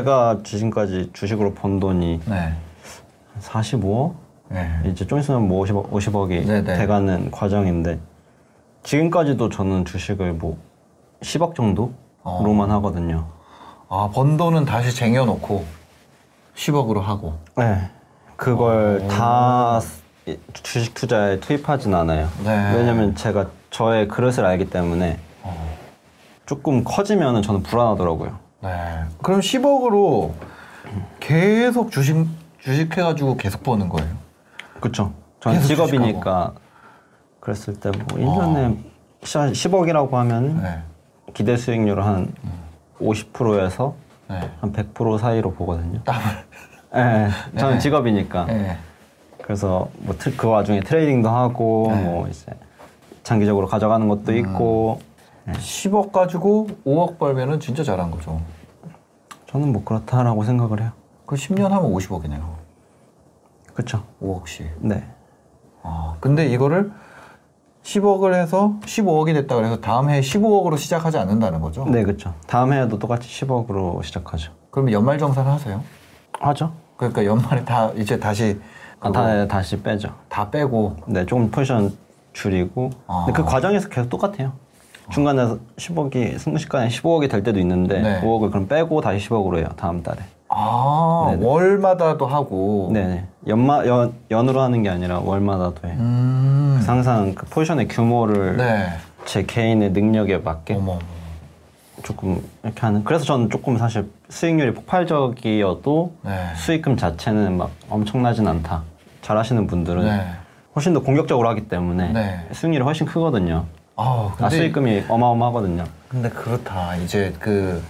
제가 지금까지 주식으로 번 돈이 네. 45억? 네. 이제 좀 있으면 뭐 50억, 50억이 네 네. 돼가는 과정인데 지금까지도 저는 주식을 뭐 10억 정도로만 하거든요. 아, 번 돈은 다시 쟁여놓고 10억으로 하고. 네. 그걸 다 이- 주식 투자에 투입하진 않아요. 네. 왜냐면 제가 저의 그릇을 알기 때문에 조금 커지면 저는 불안하더라고요. 네. 그럼 10억으로 계속 주식, 주식 해가지고 계속 버는 거예요? 그쵸. 저는 계속 직업이니까 그랬을 때 뭐 1년에 10억이라고 하면 네. 기대 수익률 한 50%에서 네. 한100% 사이로 보거든요. 땀을. 네, 저는 네. 직업이니까. 네. 그래서 뭐 그 와중에 트레이딩도 하고 네. 뭐 이제 장기적으로 가져가는 것도 음. 있고 10억 가지고 5억 벌면은 진짜 잘한 거죠. 저는 뭐 그렇다라고 생각을 해요. 그 10년 하면 50억이네요. 그쵸? 5억씩. 네. 아, 근데 이거를 10억을 해서 15억이 됐다 그래서 다음 해에 15억으로 시작하지 않는다는 거죠? 네, 그쵸. 다음 해에도 똑같이 10억으로 시작하죠. 그러면 연말 정산을 하세요? 하죠? 그러니까 연말에 다 이제 다시 아, 다, 다시 빼죠. 다 빼고 네, 조금 포지션 줄이고. 아. 근데 그 과정에서 계속 똑같아요. 중간에 10억이 순식간에 15억이 될 때도 있는데 네. 5억을 그럼 빼고 다시 10억으로 해요. 다음 달에. 아 네네. 월마다도 하고 네, 연마 연 연으로 하는 게 아니라 월마다도 해요. 음. 항상 그 포지션의 규모를 네. 제 개인의 능력에 맞게 어머 어머. 조금 이렇게 하는. 그래서 저는 조금 사실 수익률이 폭발적이어도 네. 수익금 자체는 막 엄청나진 않다. 잘하시는 분들은 네. 훨씬 더 공격적으로 하기 때문에 네. 수익률이 훨씬 크거든요. 아 근데 아, 수익금이 어마어마하거든요. 근데 그렇다. 이제 그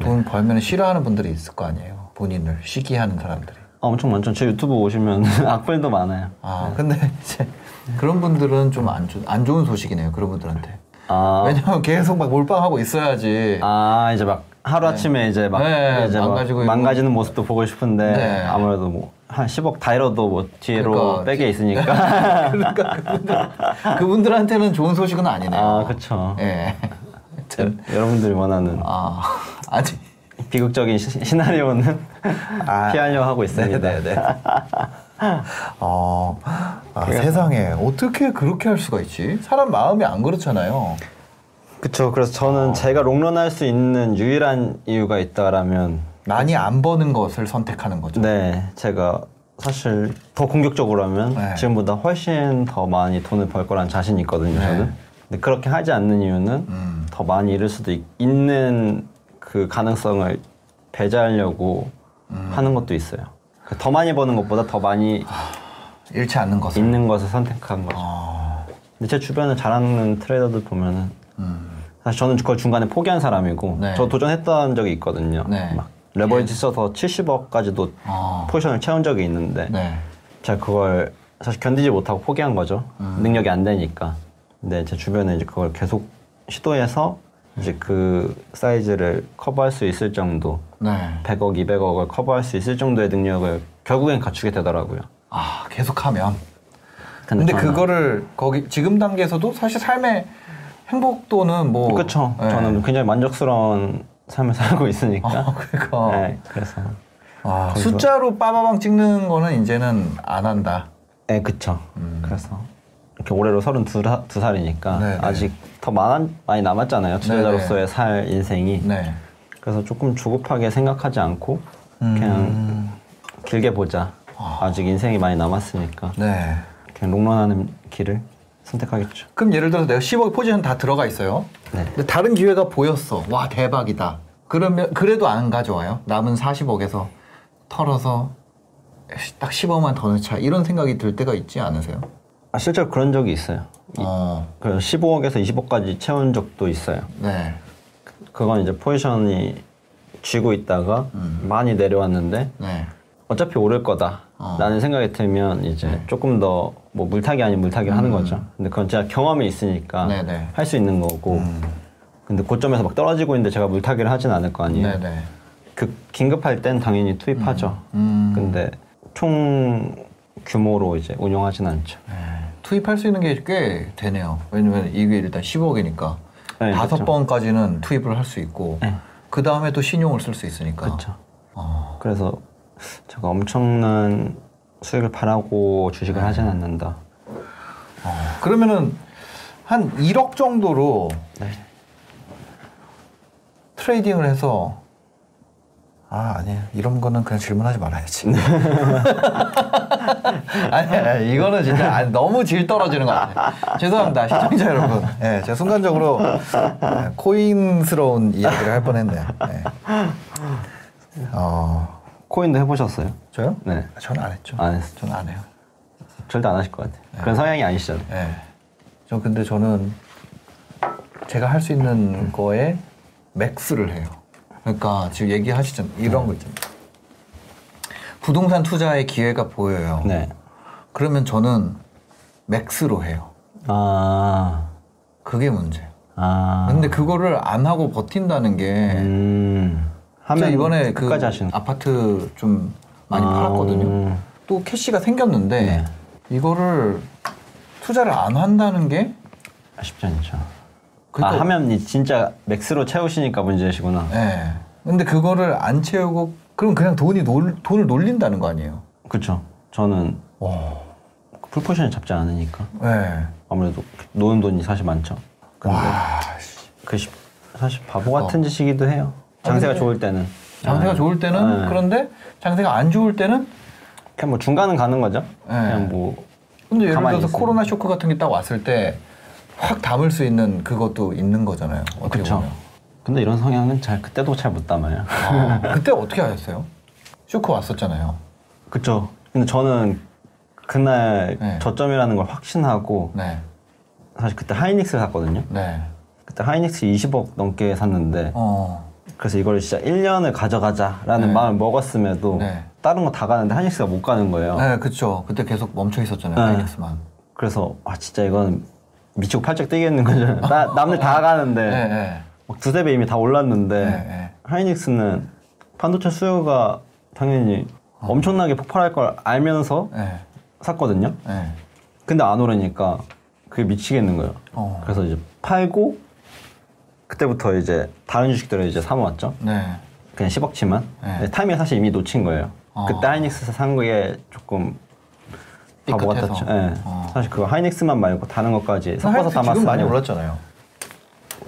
돈 벌면 싫어하는 분들이 있을 거 아니에요. 본인을 시기하는 사람들이. 아, 엄청 많죠. 제 유튜브 오시면 악플도 많아요. 아 근데 이제 그런 분들은 좀 안 안 좋은 소식이네요. 그런 분들한테. 아, 왜냐면 계속 막 몰빵하고 있어야지. 아 이제 막 하루 아침에 이제 막 네, 이제 막 망가지고. 망가지는 모습도 보고 싶은데 네. 아무래도 뭐 한 10억 다 잃어도 뭐 뒤로 그러니까 빼게 있으니까. 그러니까 그분들, 그분들한테는 좋은 소식은 아니네요. 아 그렇죠. 예. 여러분들이 원하는 아 아직 비극적인 시, 시나리오는 피하려 하고 있습니다. 네네네. 어, 아, 세상에 어떻게 그렇게 할 수가 있지? 사람 마음이 안 그렇잖아요. 그렇죠. 그래서 저는 제가 롱런할 수 있는 유일한 이유가 있다라면 많이 안 버는 것을 선택하는 거죠. 네 제가 사실 더 공격적으로 하면 네. 지금보다 훨씬 더 많이 돈을 벌 거란 자신이 있거든요. 네. 저는. 근데 그렇게 하지 않는 이유는 음. 더 많이 잃을 수도 있, 있는 그 가능성을 배제하려고 음. 하는 것도 있어요. 그더 많이 버는 것보다 더 많이 잃지 않는 것을. 있는 것을 선택한 거죠. 어, 근데 제 주변에 잘하는 트레이더들 보면은 음. 사실 저는 그걸 중간에 포기한 사람이고 네. 저 도전했던 적이 있거든요. 네. 막 레버리지 써서 70억까지도 어. 포지션을 채운 적이 있는데 네. 제가 그걸 사실 견디지 못하고 포기한 거죠. 음. 능력이 안 되니까. 근데 제 주변에 이제 그걸 계속 시도해서 이제 그 사이즈를 커버할 수 있을 정도, 네. 100억, 200억을 커버할 수 있을 정도의 능력을 결국엔 갖추게 되더라고요. 아 계속하면. 근데 저는- 그거를 거기 지금 단계에서도 사실 삶의 행복도는 뭐. 그쵸. 네. 저는 굉장히 만족스러운 삶을 살고 있으니까. 아, 그러니까. 네, 그래서. 아, 거기서- 숫자로 빠바방 찍는 거는 이제는 안 한다. 네, 그쵸. 그래서 이렇게 올해로 32살이니까 네, 네. 아직 더 많, 많이 남았잖아요. 투자자로서의 살 인생이. 네. 그래서 조금 조급하게 생각하지 않고 음. 그냥 길게 보자. 아직 인생이 많이 남았으니까 네. 그냥 롱런하는 길을 선택하겠죠. 그럼 예를 들어서 내가 10억 포지션 다 들어가 있어요. 네. 근데 다른 기회가 보였어. 와 대박이다. 그러면 그래도 안 가져와요. 남은 40억에서 털어서 딱 10억만 더 넣자 이런 생각이 들 때가 있지 않으세요? 아, 실제로 그런 적이 있어요. 어, 그래서 15억에서 20억까지 채운 적도 있어요. 네, 그건 이제 포지션이 쥐고 있다가 음. 많이 내려왔는데 네, 어차피 오를 거다라는 생각이 들면 이제 조금 더 뭐 물타기 아닌 물타기를 하는 거죠. 근데 그건 제가 경험이 있으니까 네네. 할수 있는 거고. 근데 고점에서 막 떨어지고 있는데 제가 물타기를 하진 않을 거 아니에요. 네네. 그 긴급할 땐 당연히 투입하죠. 음. 근데 총 규모로 이제 운영하진 않죠. 투입할 수 있는 게 꽤 되네요. 왜냐면 이게 일단 10억이니까 네, 다섯 그쵸. 번까지는 투입을 할 수 있고 네. 그 다음에 또 신용을 쓸 수 있으니까. 그렇죠. 어. 그래서 제가 엄청난 수익을 바라고 주식을 네. 하진 않는다. 그러면은 한 1억 정도로 네. 트레이딩을 해서 아 아니 이런 거는 그냥 질문하지 말아야지. 아니, 아니 이거는 진짜 아니, 너무 질 떨어지는 것 같아요. 죄송합니다 시청자 여러분. 예, 제가 순간적으로 예, 코인스러운 이야기를 할 뻔했네요. 예. 어 코인도 해보셨어요? 저요? 네. 아, 저는 안 했죠. 안 했어요. 저는 안 해요. 절대 안 하실 것 같아요. 그런 성향이 아니시잖아요. 예. 저 근데 저는 제가 할 수 있는 거에 맥스를 해요. 그러니까 지금 얘기하시잖아요. 이런 거 있잖아요. 부동산 투자의 기회가 보여요. 네. 그러면 저는 맥스로 해요. 아, 그게 문제예요. 아. 근데 그거를 안 하고 버틴다는 게 음. 하면 이번에 그 하시는. 아파트 좀 많이 아, 팔았거든요. 음. 또 cash가 생겼는데 네. 이거를 투자를 안 한다는 게 쉽지 않죠. 그러니까 아, 하면 이 진짜 max로 채우시니까 문제시구나. 예. 근데 그거를 안 채우고 그럼 그냥 돈이 놀, 돈을 놀린다는 거 아니에요? 그렇죠. 저는 와. full position을 잡지 않으니까 예. 아무래도 노는 돈이 사실 많죠. 근데 와. 그 시- 사실 바보 같은 짓이기도 해요. 장세가 근데 좋을 때는. 장세가 아, 좋을 때는 네. 그런데 장세가 안 좋을 때는 그냥 뭐 중간은 가는 거죠. 네. 그냥 뭐 근데 예를 들어서 있으면. 코로나 쇼크 같은 게 딱 왔을 때 확 담을 수 있는 그것도 있는 거잖아요. 어떻게 그렇죠. 보면. 근데 이런 성향은 잘 그때도 잘 못 담아요. 아, 그때 어떻게 하셨어요? 쇼크 왔었잖아요. 그렇죠. 근데 저는 그날 네. 저점이라는 걸 확신하고 네. 사실 그때 하이닉스 샀거든요. 네. 그때 하이닉스 20억 넘게 샀는데 어. 그래서 이걸 진짜 1년을 가져가자라는 네. 마음을 먹었음에도 네. 다른 거 다 가는데 하이닉스가 못 가는 거예요. 네, 그쵸. 그때 계속 멈춰 있었잖아요. 네. 하이닉스만. 그래서 아 진짜 이건 미치고 팔짝 뛰겠는 거죠. 나, 남들 다 가는데 네, 네. 막 두세 배 이미 다 올랐는데 네, 네. 하이닉스는 반도체 수요가 당연히 엄청나게 폭발할 걸 알면서 네. 샀거든요. 네. 근데 안 오르니까 그게 미치겠는 거예요. 어. 그래서 이제 팔고 그때부터 이제 다른 주식들을 이제 사모았죠. 네. 그냥 10억치만. 네. 타이밍 사실 이미 놓친 거예요. 어. 그때 하이닉스 산 거에 조금 바보 삐끗해서. 같았죠. 예. 어. 사실 그거 하이닉스만 말고 다른 것까지 섞어서 하이닉스 담았어요. 지금 많이 올랐잖아요.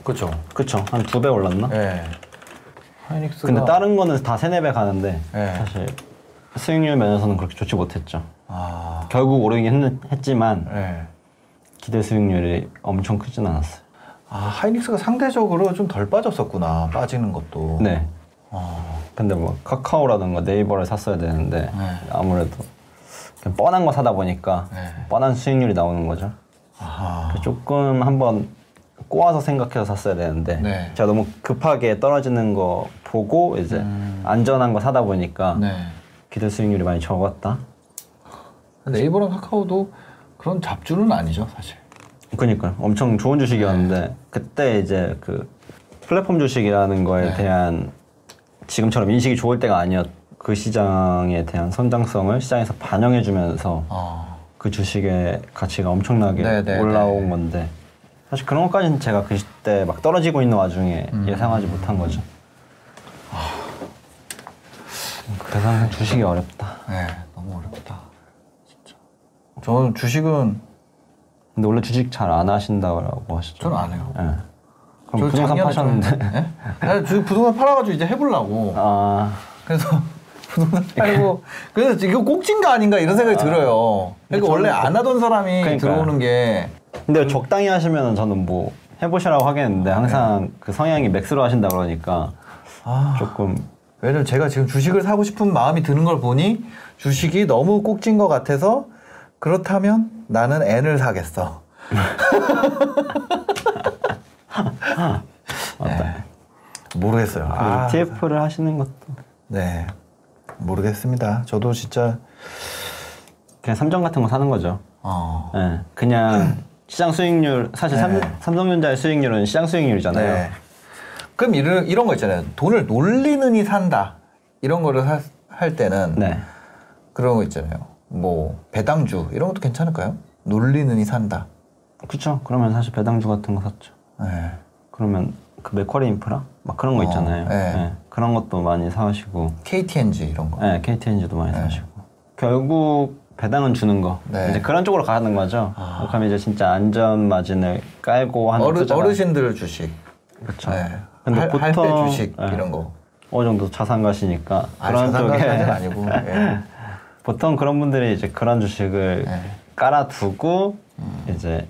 그렇죠. 그쵸. 한두 배 올랐나? 네. 하이닉스가 근데 다른 거는 다 세네 배 가는데 네. 사실 수익률 면에서는 그렇게 좋지 못했죠. 아. 결국 오르긴 했, 했지만 네. 기대 수익률이 엄청 크진 않았어요. 아, 하이닉스가 상대적으로 좀 덜 빠졌었구나. 빠지는 것도. 네. 어. 근데 뭐 카카오라든가 네이버를 샀어야 되는데 네. 아무래도 뻔한 거 사다 보니까 네. 뻔한 수익률이 나오는 거죠. 아하. 그래서 조금 한번 꼬아서 생각해서 샀어야 되는데 네. 제가 너무 급하게 떨어지는 거 보고 이제 안전한 거 사다 보니까 음. 네. 기대 수익률이 많이 적었다. 네이버랑 카카오도 그런 잡주는 아니죠, 사실. 그러니까 엄청 좋은 주식이었는데 그때 이제 그 플랫폼 주식이라는 거에 네. 대한 지금처럼 인식이 좋을 때가 아니었. 그 시장에 대한 선장성을 시장에서 반영해주면서 어. 그 주식의 가치가 엄청나게 네, 네, 올라온 네. 건데 사실 그런 것까지는 제가 그 시대 막 떨어지고 있는 와중에 음. 예상하지 못한 거죠. 그래서 항상 주식이 어렵다. 네, 너무 어렵다. 진짜. 저는 주식은 근데 원래 주식 잘 안 하신다고 하시죠? 저는 안 해요. 예. 그럼 저 부동산 파셨는데? 좀- 네? 나 주- 부동산 팔아가지고 이제 해보려고. 아, 그래서 부동산 팔고 그래서 이거 꼭진가 아닌가 이런 생각이 들어요. 그러니까 원래 안 하던 사람이 그러니까요. 들어오는 게 근데 적당히 하시면 저는 뭐 해보시라고 하겠는데 항상 네. 그 성향이 맥스로 하신다 그러니까 아, 조금 왜냐면 제가 지금 주식을 사고 싶은 마음이 드는 걸 보니 주식이 너무 꼭진 것 같아서 그렇다면 나는 N을 사겠어. 네. 모르겠어요. 그 아, TF를 하시는 것도 네. 모르겠습니다. 저도 진짜 그냥 삼정 같은 거 사는 거죠. 어. 예, 그냥 시장 수익률 사실 삼, 네. 삼성전자의 수익률은 시장 수익률이잖아요. 네. 그럼 이런 이런 거 있잖아요. 돈을 놀리느니 산다. 이런 거를 하- 할 때는 네. 그런 거 있잖아요. 뭐 배당주 이런 것도 괜찮을까요? 놀리느니 산다. 그렇죠. 그러면 사실 배당주 같은 거 샀죠. 네. 그러면 그 맥쿼리 인프라 막 그런 거 어, 있잖아요. 네. 예, 그런 것도 많이 사시고, KTNG 이런 거. 예, KTNG도 많이 사시고. 결국 배당은 주는 거. 네. 이제 그런 쪽으로 가는 거죠. 아. 그럼 이제 진짜 안전 마진을 깔고 하는 어르, 투자가 어르신들 주식. 그렇죠. 네. 근데 할, 보통- 주식 네. 이런 거. 어느 정도 자산 가시니까 아, 그런 쪽에 자산가까지는 아니고. 예. 보통 그런 분들이 이제 그런 주식을 네. 음. 깔아두고 이제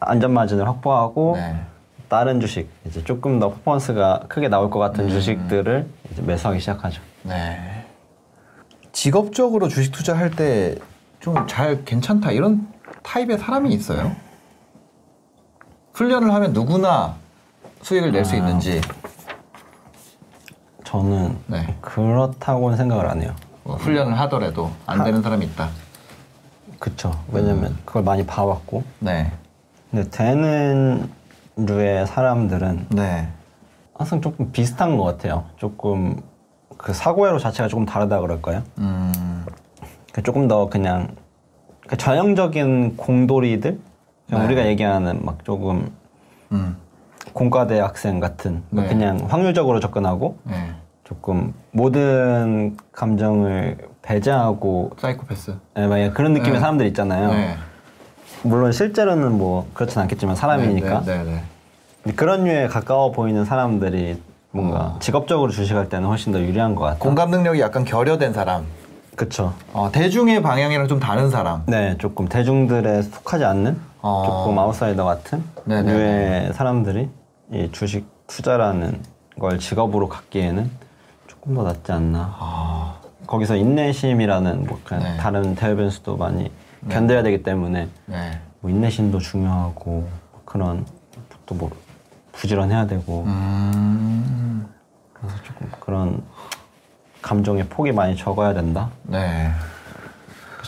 안전 마진을 확보하고 네. 다른 주식 이제 조금 더 퍼포먼스가 크게 나올 것 같은 음. 주식들을 이제 매수하기 시작하죠. 네. 직업적으로 주식 투자할 때 좀 잘 괜찮다 이런 타입의 사람이 있어요? 훈련을 하면 누구나 수익을 낼수 아. 있는지 저는 네. 그렇다고는 생각을 안 해요. 뭐 훈련을 하더라도 안 되는 사람이 있다. 그쵸. 왜냐면 그걸 많이 봐왔고. 네. 근데 되는 류의 사람들은 네. 항상 조금 비슷한 것 같아요. 조금 그 사고회로 자체가 조금 다르다 그럴까요? 음. 그 조금 더 그냥 그 전형적인 공돌이들 네. 우리가 얘기하는 막 조금 음. 공과대 학생 같은 뭐 네. 그냥 확률적으로 접근하고 네. 조금 모든 감정을 배제하고 사이코패스. 예, 막 그런 느낌의 네. 사람들 있잖아요. 네. 물론 실제로는 뭐 그렇진 않겠지만 사람이니까 네, 네, 네. 근데 그런 류에 가까워 보이는 사람들이 뭔가 어. 직업적으로 주식할 때는 훨씬 더 유리한 것 같아요. 공감 능력이 약간 결여된 사람. 그쵸. 어, 대중의 방향이랑 좀 다른 사람. 네, 조금 대중들에 속하지 않는 어. 조금 아웃사이더 같은 네네네. 류의 사람들이 이 주식 투자라는 걸 직업으로 갖기에는 조금 더 낫지 않나. 아. 거기서 인내심이라는 뭐 그냥 네. 다른 대외 변수도 많이 견뎌야 되기 때문에 네. 뭐 인내심도 중요하고 그런 또 뭐 부지런해야 되고 음. 그래서 조금 그런 감정의 폭이 많이 적어야 된다. 네.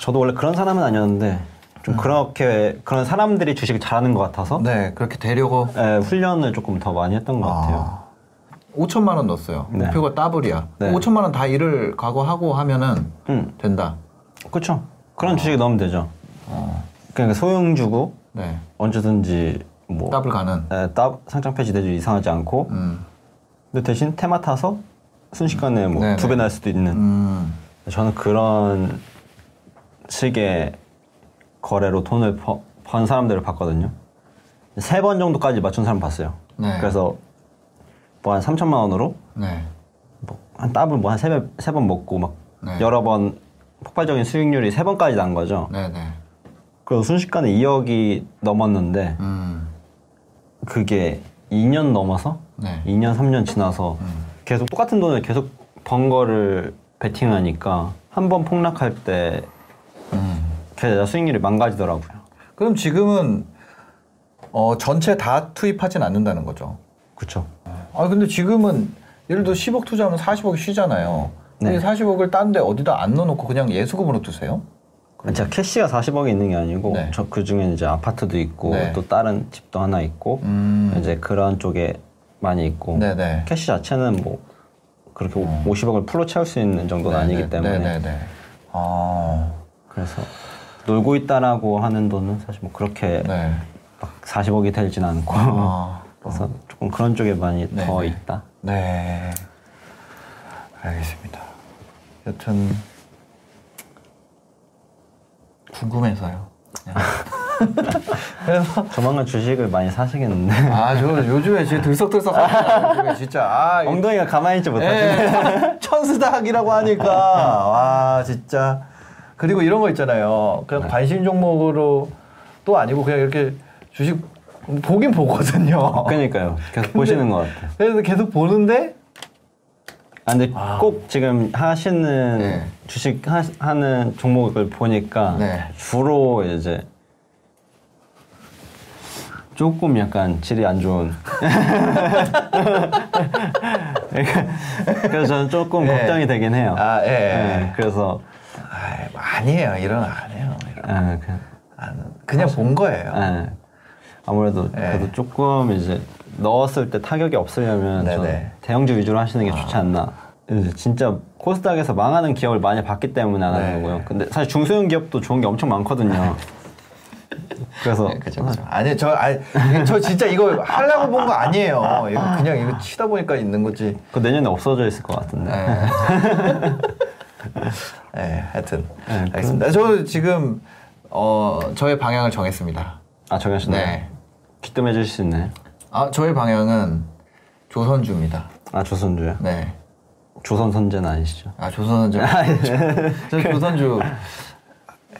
저도 원래 그런 사람은 아니었는데 좀 그렇게 그런 사람들이 주식을 잘하는 것 같아서 음. 네, 그렇게 되려고 예, 훈련을 조금 더 많이 했던 것 같아요. 5천만 원 넣었어요. 네. 목표가 더블이야. 네. 5천만 원 다 일을 각오하고 하면은 음, 된다. 그렇죠. 그런 주식에 넣으면 되죠. 어. 그러니까 소형 주고 네. 언제든지 뭐 더블 가는. 예, 따- 상장 폐지돼도 이상하지 않고 음. 근데 대신 테마 타서 순식간에 뭐. 두 배 날 수도 있는 음. 저는 그런 식의 거래로 돈을 버- 번 사람들을 봤거든요. 세 번 정도까지 맞춘 사람 봤어요. 네. 그래서 뭐 한 3천만 원으로 네. 뭐한 더블 뭐한세번 먹고 막 네. 여러 번 폭발적인 수익률이 세 번까지 난 거죠. 네, 네. 그래서 순식간에 2억이 넘었는데 음. 그게 2년 넘어서 네. 2년 3년 지나서 음. 계속 똑같은 돈을 계속 번 거를 베팅하니까 한 번 폭락할 때 음. 계좌 수익률이 망가지더라고요. 그럼 지금은 어, 전체 다 투입하진 않는다는 거죠. 그렇죠. 아, 근데 지금은 예를 들어 10억 투자하면 40억이 쉬잖아요. 근데 네. 40억을 딴 데 어디다 안 넣어놓고 그냥 예수금으로 두세요? 제가 cash가 40억이 있는 게 아니고 네. 저그 중에 이제 아파트도 있고 네. 또 다른 집도 하나 있고 음. 이제 그런 쪽에 많이 있고 네네. cash 자체는 뭐 그렇게 어. 50억을 full로 채울 수 있는 정도는 아니기 때문에 네네네. 아, 그래서 놀고 있다라고 하는 돈은 사실 뭐 그렇게 네. 막 40억이 되진 않고 아, 그래서 조금 그런 쪽에 많이 네, 더 네. 있다. 네. 알겠습니다. 여튼 궁금해서요. 그래서 조만간 주식을 많이 사시겠는데 아, 저 요즘에 진짜 들썩들썩 요즘에 진짜 아, 이- 엉덩이가 가만히 있지 못하시네. 예, 천수닥이라고 하니까 와 진짜 그리고 이런 거 있잖아요. 그냥 관심 종목으로 또 아니고 그냥 이렇게 주식 보긴 보거든요. 그러니까요. 계속 보시는 것 같아요. 그래서 계속 보는데 아, 근데 꼭 지금 하시는 네. 주식 하, 하는 종목을 보니까 네. 주로 이제 조금 약간 질이 안 좋은 그래서 저는 조금 예. 걱정이 되긴 해요. 아, 예. 예, 그래서 아이, 뭐 아니에요. 이런 안 해요. 이런. 예, 그, 안, 그냥 본 거예요. 예. 아무래도 예. 그래도 조금 이제 넣었을 때 타격이 없으려면 대형주 위주로 하시는 게 좋지 않나. 진짜 코스닥에서 망하는 기업을 많이 봤기 때문에 안 네. 하는 거고요. 근데 사실 중소형 기업도 좋은 게 엄청 많거든요. 그래서 네, 그죠, 그죠. 아니, 저, 아니, 저 진짜 이거 하려고 본 거 아니에요. 이거 그냥 이거 치다 보니까 있는 거지. 그 내년에 없어져 있을 것 같은데. 네. 네, 하여튼. 네, 알겠습니다. 저 지금, 어, 저의 방향을 정했습니다. 아 정하셨나요? 네. 귀뜸해 주실 수 있나요? 아, 저의 방향은 조선주입니다. 아 조선주요? 네. 조선 선제는 아니시죠? 아, 조선주. 저 조선주.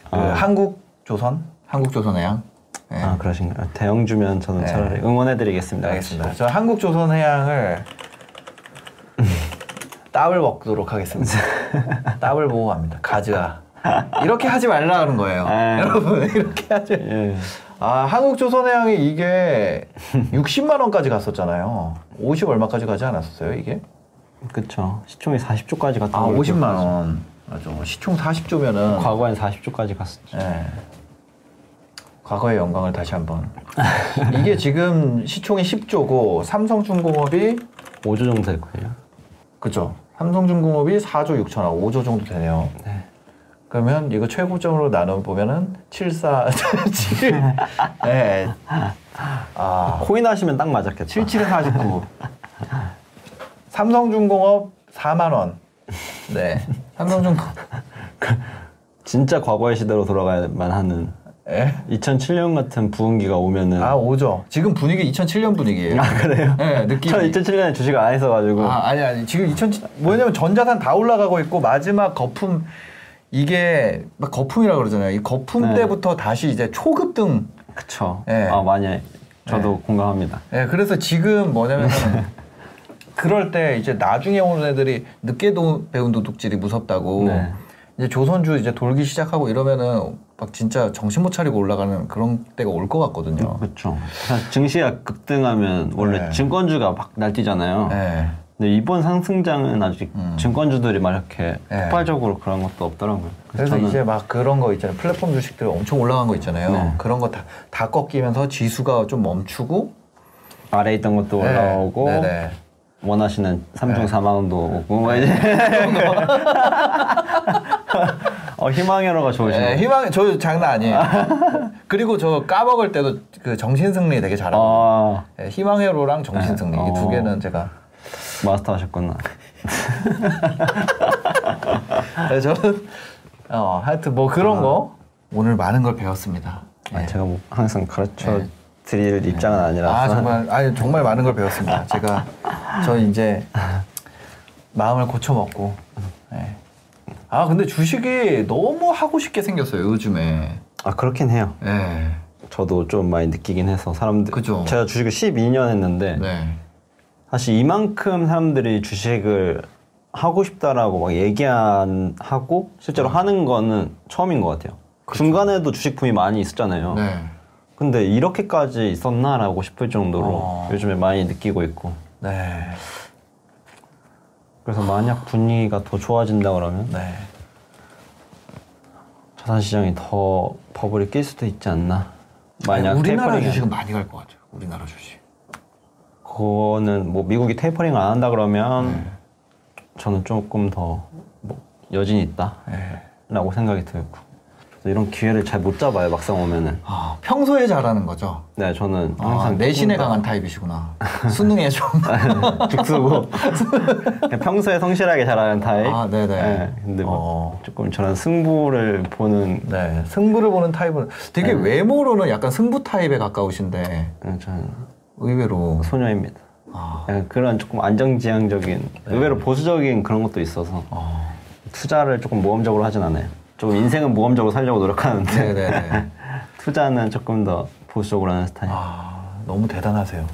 그 한국 조선? 한국 조선해양? 네. 아 그러신가요? 대형주면 저는 네. 차라리 응원해드리겠습니다. 알겠습니다. 저 한국 조선해양을 따블 먹도록 하겠습니다. 따블 보고 갑니다. 가즈아. 이렇게 하지 말라는 거예요. 아. 여러분 이렇게 하지. 예. 아 한국 조선해양이 이게 60만 원까지 갔었잖아요. 50 얼마까지 가지 않았었어요 이게? 그쵸. 시총이 40조까지 갔던 아 걸로 50만 기억하죠. 원. 맞아. 시총 40조면은 과거엔 40조까지 갔었죠. 예. 과거의 영광을 다시 한번. 이게 지금 시총이 10조고 삼성중공업이 5조 정도 될 거예요. 그죠. 삼성중공업이 4조 6천억, 5조 정도 되네요. 네. 그러면 이거 최고점으로 나눠 보면은 74, 7. 네. 아, 코인 하시면 딱 맞았겠다. 77에 49. 삼성중공업 4만 원. 네. 삼성중 진짜 과거의 시대로 돌아가야만 하는 예. 2007년 같은 부흥기가 오면은 아, 5조. 지금 분위기 2007년 분위기예요. 아, 그래요? 네, 느낌이. 저 2007년에 주식을 안 했어가지고 아, 아니 아니. 지금 2000 뭐냐면 전자산 다 올라가고 있고 마지막 거품 이게 막 거품이라 그러잖아요. 이 거품 네. 때부터 다시 이제 초급 등 그쵸. 예. 아 많이 저도 공감합니다. 네, 그래서 지금 뭐냐면 그럴 때 이제 나중에 오는 애들이 늦게 도, 배운 도둑질이 무섭다고 네. 이제 조선주 이제 돌기 시작하고 이러면은 막 진짜 정신 못 차리고 올라가는 그런 때가 올 것 같거든요. 그렇죠. 증시가 급등하면 원래 네. 증권주가 막 날뛰잖아요. 네. 근데 이번 상승장은 아직 증권주들이 막 이렇게 네. 폭발적으로 그런 것도 없더라고요. 그래서 저는 이제 막 그런 거 있잖아요. 플랫폼 주식들 엄청 올라간 거 있잖아요. 네. 그런 거 다 다 꺾이면서 지수가 좀 멈추고 아래 있던 것도 올라오고 네, 네. 원하시는 3중 4만원도 오고 막 이제 어, 희망회로가 네, 좋으시네요. 희망 저 장난 아니에요. 그리고 저 까먹을 때도 그 정신승리 되게 잘하고 아 네, 희망회로랑 정신승리 이두 어. 개는 제가 마스터 하셨구나. 네, 저는 어, 하여튼 뭐 그런 거 오늘 많은 걸 배웠습니다. 아, 네. 제가 뭐 항상 가르쳐 드릴 입장은 아니라서 아 정말 아니 정말 많은 걸 배웠습니다. 제가 저 이제 마음을 고쳐 먹고. 네. 아 근데 주식이 너무 하고 싶게 생겼어요 요즘에. 아 그렇긴 해요. 네. 저도 좀 많이 느끼긴 해서 사람들 그죠. 제가 주식을 12년 했는데 네. 사실 이만큼 사람들이 주식을 하고 싶다라고 막 얘기한 하고 실제로 하는 거는 처음인 것 같아요. 중간에도 주식 붐이 많이 있었잖아요. 네. 근데 이렇게까지 있었나라고 싶을 정도로 어. 요즘에 많이 느끼고 있고 네. 그래서 만약 분위기가 더 좋아진다 그러면 네. 자산시장이 더 버블이 낄 수도 있지 않나. 만약 아니, 우리나라 주식은 많이 갈 것 같아요. 우리나라 주식. 그거는 뭐 미국이 테이퍼링 안 한다 그러면 네. 저는 조금 더 뭐 여진이 있다라고 네. 생각이 들고 이런 기회를 잘 못 잡아요 막상 오면은 아, 평소에 잘하는 거죠. 네 저는 아, 항상 내신에 조금 더 강한 타입이시구나. 수능에 좀. 죽쓰고 그냥 평소에 성실하게 잘하는 타입 아, 네네. 네, 근데 뭐 어. 조금 저런 승부를 보는 네, 승부를 보는 타입은 되게 외모로는 약간 승부 타입에 가까우신데 네, 저는 의외로 소녀입니다 아, 그런 조금 안정지향적인 네. 의외로 보수적인 그런 것도 있어서 어. 투자를 조금 모험적으로 하진 않아요. 조금 인생은 모험적으로 살려고 노력하는데 네네네. 투자는 조금 더 보수적으로 하는 스타일. 아, 너무 대단하세요.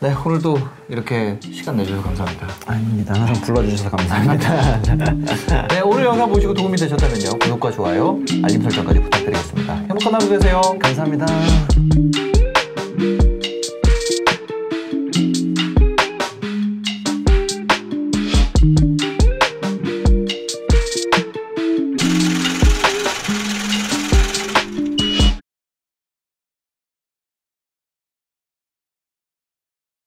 네, 오늘도 이렇게 시간 내주셔서 감사합니다. 아닙니다. 항상 불러주셔서 감사합니다. 네, 오늘 영상 보시고 도움이 되셨다면요. 구독과 좋아요, 알림 설정까지 부탁드리겠습니다. 행복한 하루 되세요. 감사합니다.